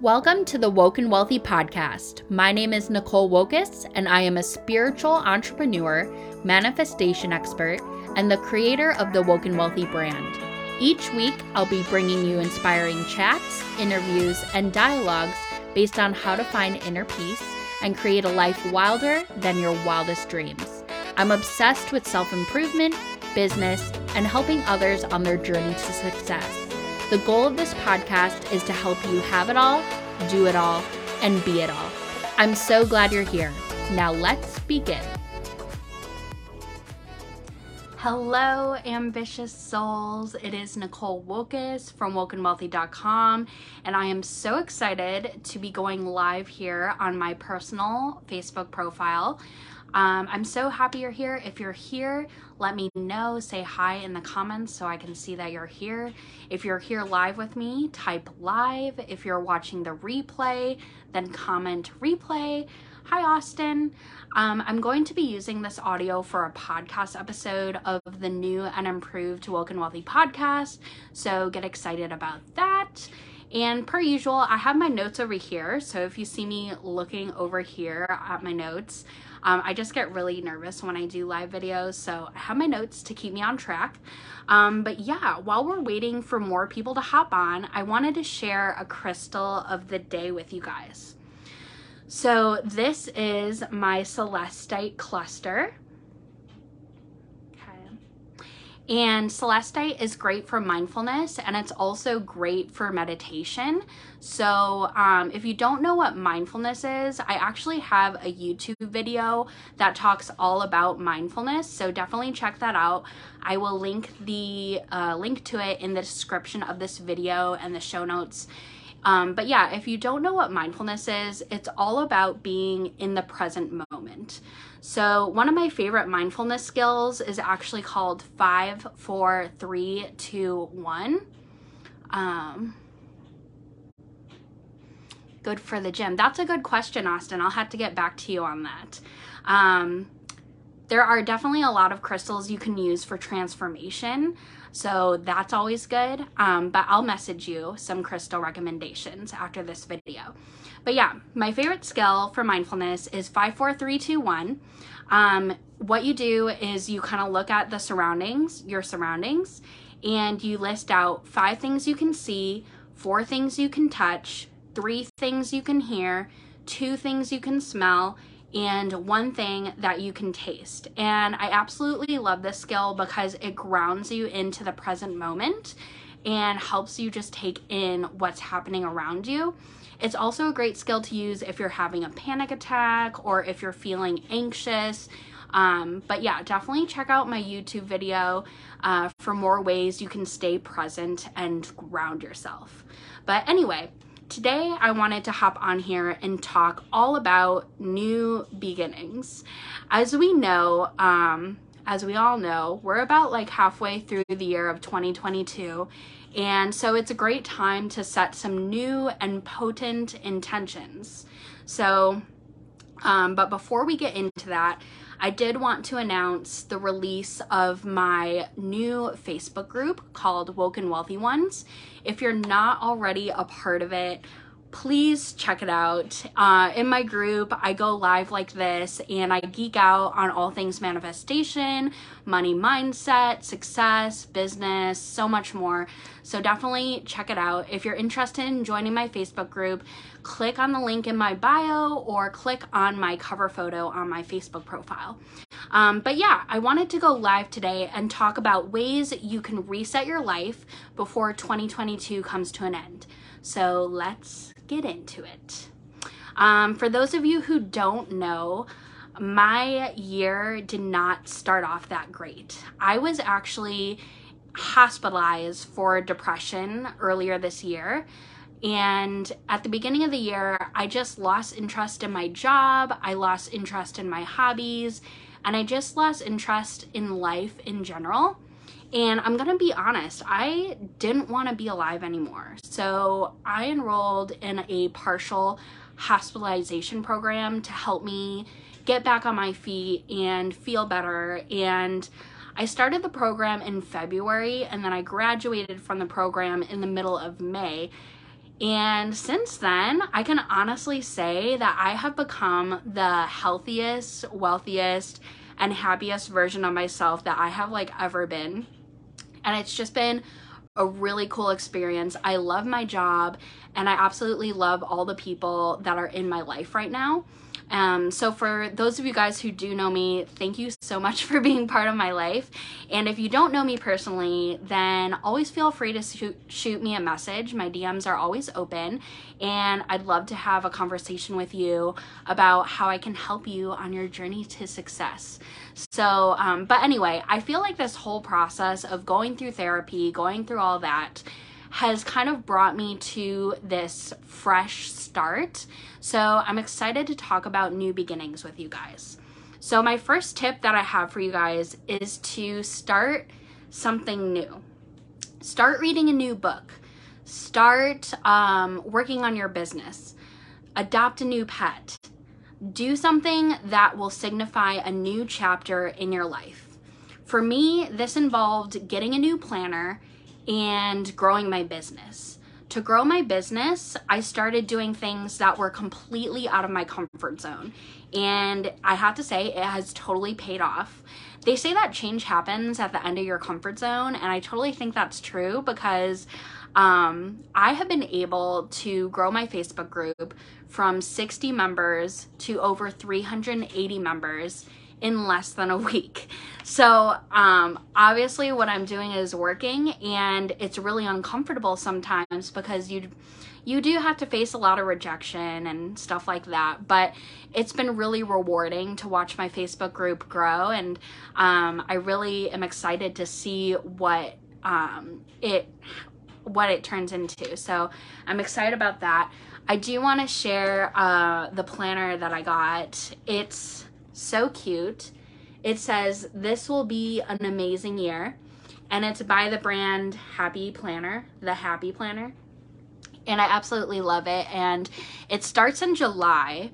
Welcome to the Woke and Wealthy podcast. My name is Nicole Wokas, and I am a spiritual entrepreneur, manifestation expert, and the creator of the Woke and Wealthy brand. Each week, I'll be bringing you inspiring chats, interviews, and dialogues based on how to find inner peace and create a life wilder than your wildest dreams. I'm obsessed with self improvement, business, and helping others on their journey to success. The goal of this podcast is to help you have it all, do it all, and be it all. I'm so glad you're here. Now let's begin. Hello, ambitious souls. It is Nicole Wokas from wokeandwealthy.com, and I am so excited to be going live here on my personal Facebook profile. Um, I'm so happy you're here. If you're here, let me know. Say hi in the comments so I can see that you're here. If you're here live with me, type live. If you're watching the replay, then comment replay. Hi, Austin. Um, I'm going to be using this audio for a podcast episode of the new and improved Woke and Wealthy podcast. So get excited about that. And per usual, I have my notes over here. So if you see me looking over here at my notes, um, I just get really nervous when I do live videos, so I have my notes to keep me on track. Um, but yeah, while we're waiting for more people to hop on, I wanted to share a crystal of the day with you guys. So this is my celestite cluster. And celestite is great for mindfulness and it's also great for meditation. So, um, if you don't know what mindfulness is, I actually have a YouTube video that talks all about mindfulness. So, definitely check that out. I will link the uh, link to it in the description of this video and the show notes. Um, but yeah, if you don't know what mindfulness is, it's all about being in the present moment. So, one of my favorite mindfulness skills is actually called five, four, three, two, one. Um, good for the gym? That's a good question, Austin. I'll have to get back to you on that. Um, there are definitely a lot of crystals you can use for transformation. So that's always good. Um, but I'll message you some crystal recommendations after this video. But yeah, my favorite skill for mindfulness is 54321. Um, what you do is you kind of look at the surroundings, your surroundings, and you list out five things you can see, four things you can touch, three things you can hear, two things you can smell, and one thing that you can taste. And I absolutely love this skill because it grounds you into the present moment and helps you just take in what's happening around you. It's also a great skill to use if you're having a panic attack or if you're feeling anxious. Um, but yeah, definitely check out my YouTube video uh, for more ways you can stay present and ground yourself. But anyway, Today, I wanted to hop on here and talk all about new beginnings. As we know, um, as we all know, we're about like halfway through the year of 2022. And so it's a great time to set some new and potent intentions. So, um, but before we get into that, I did want to announce the release of my new Facebook group called Woke and Wealthy Ones. If you're not already a part of it, please check it out. Uh, in my group, I go live like this and I geek out on all things manifestation, money mindset, success, business, so much more. So definitely check it out. If you're interested in joining my Facebook group, click on the link in my bio or click on my cover photo on my Facebook profile. Um, but yeah, I wanted to go live today and talk about ways you can reset your life before 2022 comes to an end. So let's get into it. Um, for those of you who don't know, my year did not start off that great. I was actually hospitalized for depression earlier this year. And at the beginning of the year, I just lost interest in my job. I lost interest in my hobbies. And I just lost interest in life in general. And I'm gonna be honest, I didn't wanna be alive anymore. So I enrolled in a partial hospitalization program to help me get back on my feet and feel better. And I started the program in February and then I graduated from the program in the middle of May. And since then, I can honestly say that I have become the healthiest, wealthiest, and happiest version of myself that I have like ever been. And it's just been a really cool experience. I love my job and I absolutely love all the people that are in my life right now. Um, so for those of you guys who do know me, thank you so much for being part of my life. And if you don't know me personally, then always feel free to shoot, shoot me a message. My DMs are always open and I'd love to have a conversation with you about how I can help you on your journey to success. So, um, but anyway, I feel like this whole process of going through therapy, going through all that, has kind of brought me to this fresh start. So I'm excited to talk about new beginnings with you guys. So, my first tip that I have for you guys is to start something new. Start reading a new book. Start um, working on your business. Adopt a new pet. Do something that will signify a new chapter in your life. For me, this involved getting a new planner and growing my business. To grow my business, I started doing things that were completely out of my comfort zone. And I have to say, it has totally paid off. They say that change happens at the end of your comfort zone, and I totally think that's true because um, I have been able to grow my Facebook group from 60 members to over 380 members in less than a week. So, um, obviously, what I'm doing is working, and it's really uncomfortable sometimes because you you do have to face a lot of rejection and stuff like that. But it's been really rewarding to watch my Facebook group grow, and um, I really am excited to see what um, it what it turns into. So I'm excited about that. I do want to share uh, the planner that I got. It's so cute. It says, This will be an amazing year. And it's by the brand Happy Planner, the Happy Planner. And I absolutely love it. And it starts in July.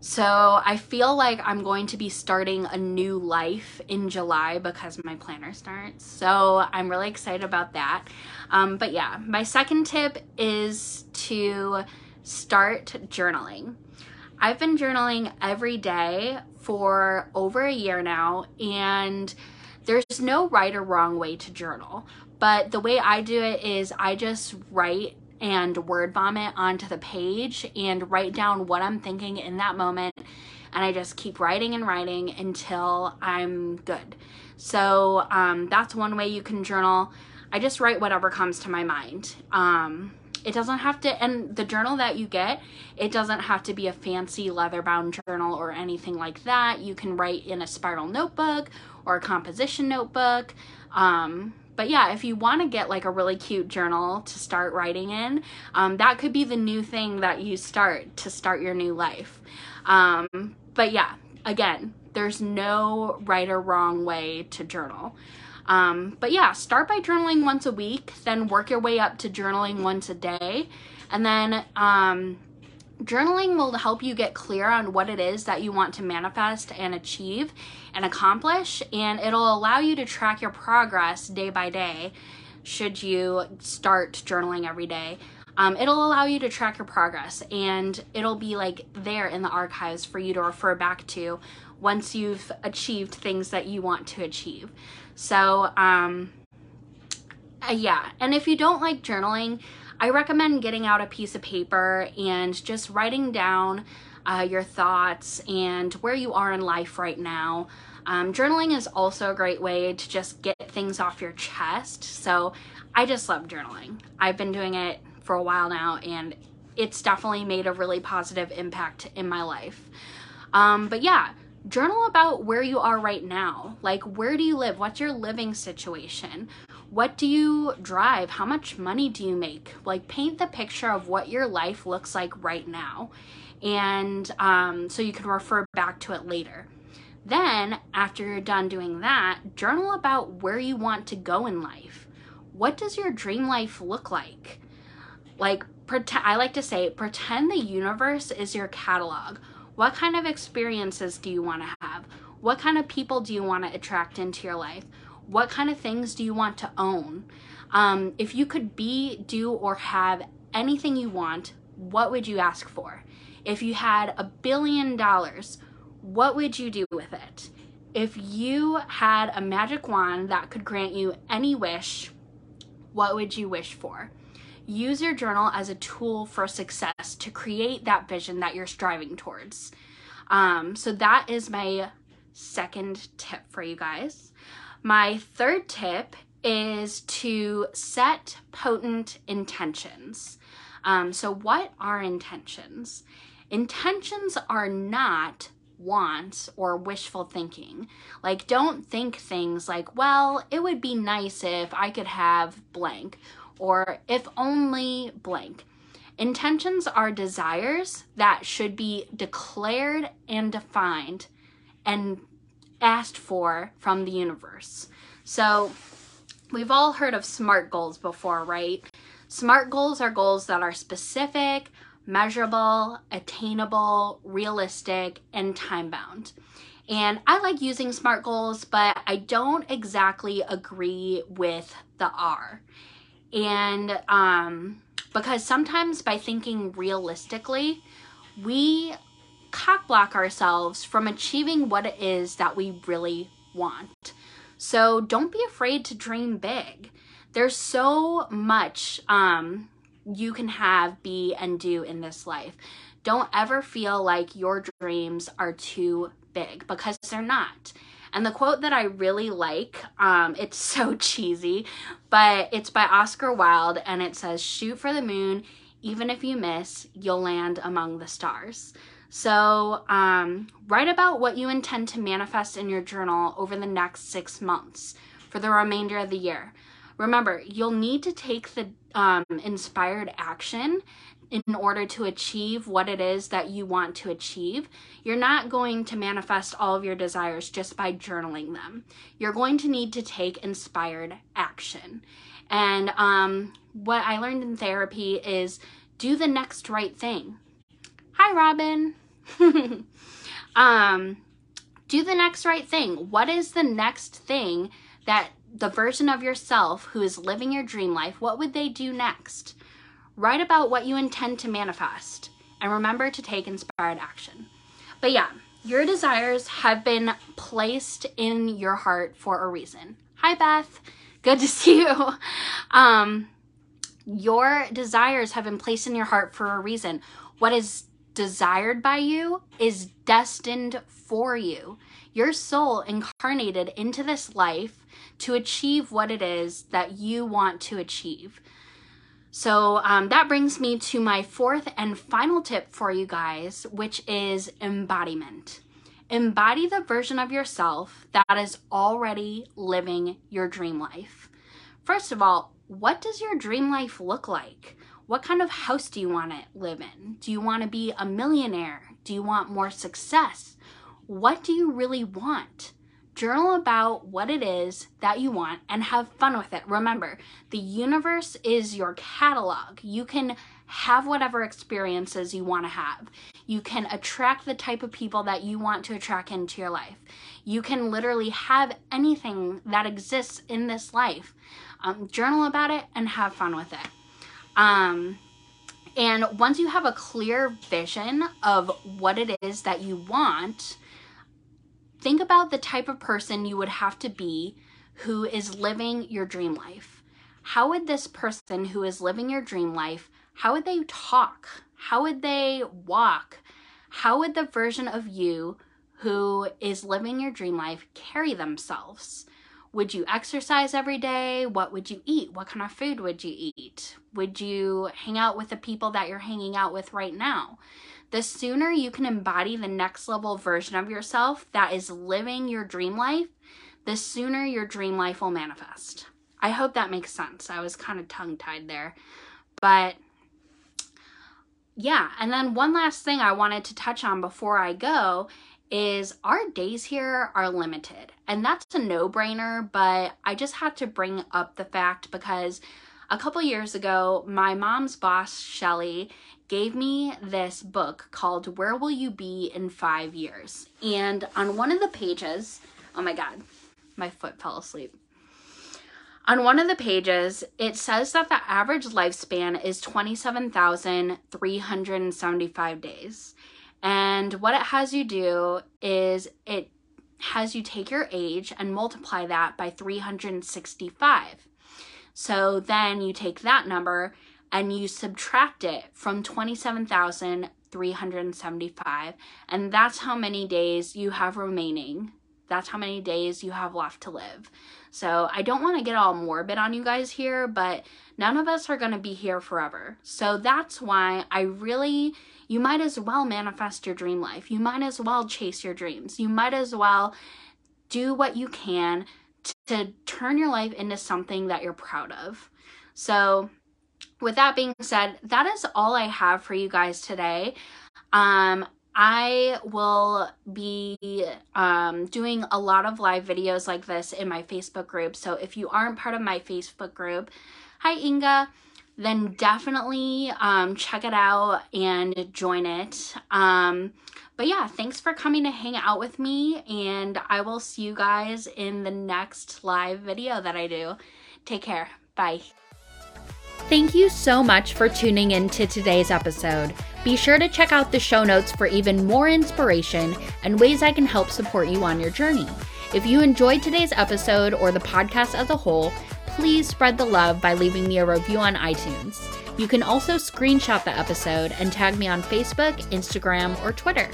So I feel like I'm going to be starting a new life in July because my planner starts. So I'm really excited about that. Um, but yeah, my second tip is to start journaling. I've been journaling every day for over a year now, and there's no right or wrong way to journal. But the way I do it is I just write and word vomit onto the page and write down what I'm thinking in that moment. And I just keep writing and writing until I'm good. So um, that's one way you can journal. I just write whatever comes to my mind. Um, it doesn't have to, and the journal that you get, it doesn't have to be a fancy leather bound journal or anything like that. You can write in a spiral notebook or a composition notebook. Um, but yeah, if you want to get like a really cute journal to start writing in, um, that could be the new thing that you start to start your new life. Um, but yeah, again, there's no right or wrong way to journal. Um, but yeah, start by journaling once a week, then work your way up to journaling once a day. And then um, journaling will help you get clear on what it is that you want to manifest and achieve and accomplish. And it'll allow you to track your progress day by day should you start journaling every day. Um, it'll allow you to track your progress and it'll be like there in the archives for you to refer back to once you've achieved things that you want to achieve. So, um, uh, yeah. And if you don't like journaling, I recommend getting out a piece of paper and just writing down uh, your thoughts and where you are in life right now. Um, journaling is also a great way to just get things off your chest. So I just love journaling. I've been doing it for a while now and it's definitely made a really positive impact in my life. Um, but yeah, journal about where you are right now. Like, where do you live? What's your living situation? What do you drive? How much money do you make? Like, paint the picture of what your life looks like right now. And um, so you can refer back to it later. Then, after you're done doing that, journal about where you want to go in life. What does your dream life look like? Like, pretend, I like to say, pretend the universe is your catalog what kind of experiences do you want to have? What kind of people do you want to attract into your life? What kind of things do you want to own? Um, if you could be, do, or have anything you want, what would you ask for? If you had a billion dollars, what would you do with it? If you had a magic wand that could grant you any wish, what would you wish for? Use your journal as a tool for success to create that vision that you're striving towards. Um, so, that is my second tip for you guys. My third tip is to set potent intentions. Um, so, what are intentions? Intentions are not wants or wishful thinking. Like, don't think things like, well, it would be nice if I could have blank, or if only blank. Intentions are desires that should be declared and defined and asked for from the universe. So, we've all heard of SMART goals before, right? SMART goals are goals that are specific, measurable, attainable, realistic, and time bound. And I like using SMART goals, but I don't exactly agree with the R. And um, because sometimes by thinking realistically, we cock block ourselves from achieving what it is that we really want. So don't be afraid to dream big. There's so much um, you can have, be, and do in this life. Don't ever feel like your dreams are too big because they're not. And the quote that I really like, um, it's so cheesy, but it's by Oscar Wilde and it says, Shoot for the moon, even if you miss, you'll land among the stars. So, um, write about what you intend to manifest in your journal over the next six months for the remainder of the year. Remember, you'll need to take the um, inspired action in order to achieve what it is that you want to achieve. You're not going to manifest all of your desires just by journaling them. You're going to need to take inspired action. And um, what I learned in therapy is do the next right thing. Hi, Robin. um, do the next right thing. What is the next thing that the version of yourself who is living your dream life, what would they do next? Write about what you intend to manifest and remember to take inspired action. But yeah, your desires have been placed in your heart for a reason. Hi, Beth. Good to see you. Um, your desires have been placed in your heart for a reason. What is desired by you is destined for you. Your soul incarnated into this life to achieve what it is that you want to achieve. So um, that brings me to my fourth and final tip for you guys, which is embodiment. Embody the version of yourself that is already living your dream life. First of all, what does your dream life look like? What kind of house do you want to live in? Do you want to be a millionaire? Do you want more success? What do you really want? Journal about what it is that you want and have fun with it. Remember, the universe is your catalog. You can have whatever experiences you want to have. You can attract the type of people that you want to attract into your life. You can literally have anything that exists in this life. Um, journal about it and have fun with it. Um, and once you have a clear vision of what it is that you want, think about the type of person you would have to be who is living your dream life. How would this person who is living your dream life, how would they talk? How would they walk? How would the version of you who is living your dream life carry themselves? Would you exercise every day? What would you eat? What kind of food would you eat? Would you hang out with the people that you're hanging out with right now? the sooner you can embody the next level version of yourself that is living your dream life, the sooner your dream life will manifest. I hope that makes sense. I was kind of tongue tied there. But yeah, and then one last thing I wanted to touch on before I go is our days here are limited. And that's a no brainer, but I just had to bring up the fact because a couple years ago, my mom's boss, Shelly, gave me this book called Where Will You Be in Five Years? And on one of the pages, oh my God, my foot fell asleep. on one of the pages, it says that the average lifespan is 27,375 days. And what it has you do is it has you take your age and multiply that by 365. So then you take that number and you subtract it from 27,375, and that's how many days you have remaining. That's how many days you have left to live. So I don't want to get all morbid on you guys here, but none of us are going to be here forever. So that's why I really, you might as well manifest your dream life. You might as well chase your dreams. You might as well do what you can to turn your life into something that you're proud of. So with that being said, that is all I have for you guys today. Um, I will be um, doing a lot of live videos like this in my Facebook group. So if you aren't part of my Facebook group, hi Inga, then definitely um, check it out and join it. Um, but yeah, thanks for coming to hang out with me, and I will see you guys in the next live video that I do. Take care. Bye. Thank you so much for tuning in to today's episode. Be sure to check out the show notes for even more inspiration and ways I can help support you on your journey. If you enjoyed today's episode or the podcast as a whole, please spread the love by leaving me a review on iTunes. You can also screenshot the episode and tag me on Facebook, Instagram, or Twitter.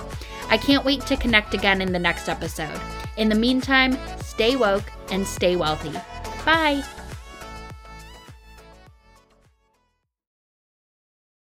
I can't wait to connect again in the next episode. In the meantime, stay woke and stay wealthy. Bye.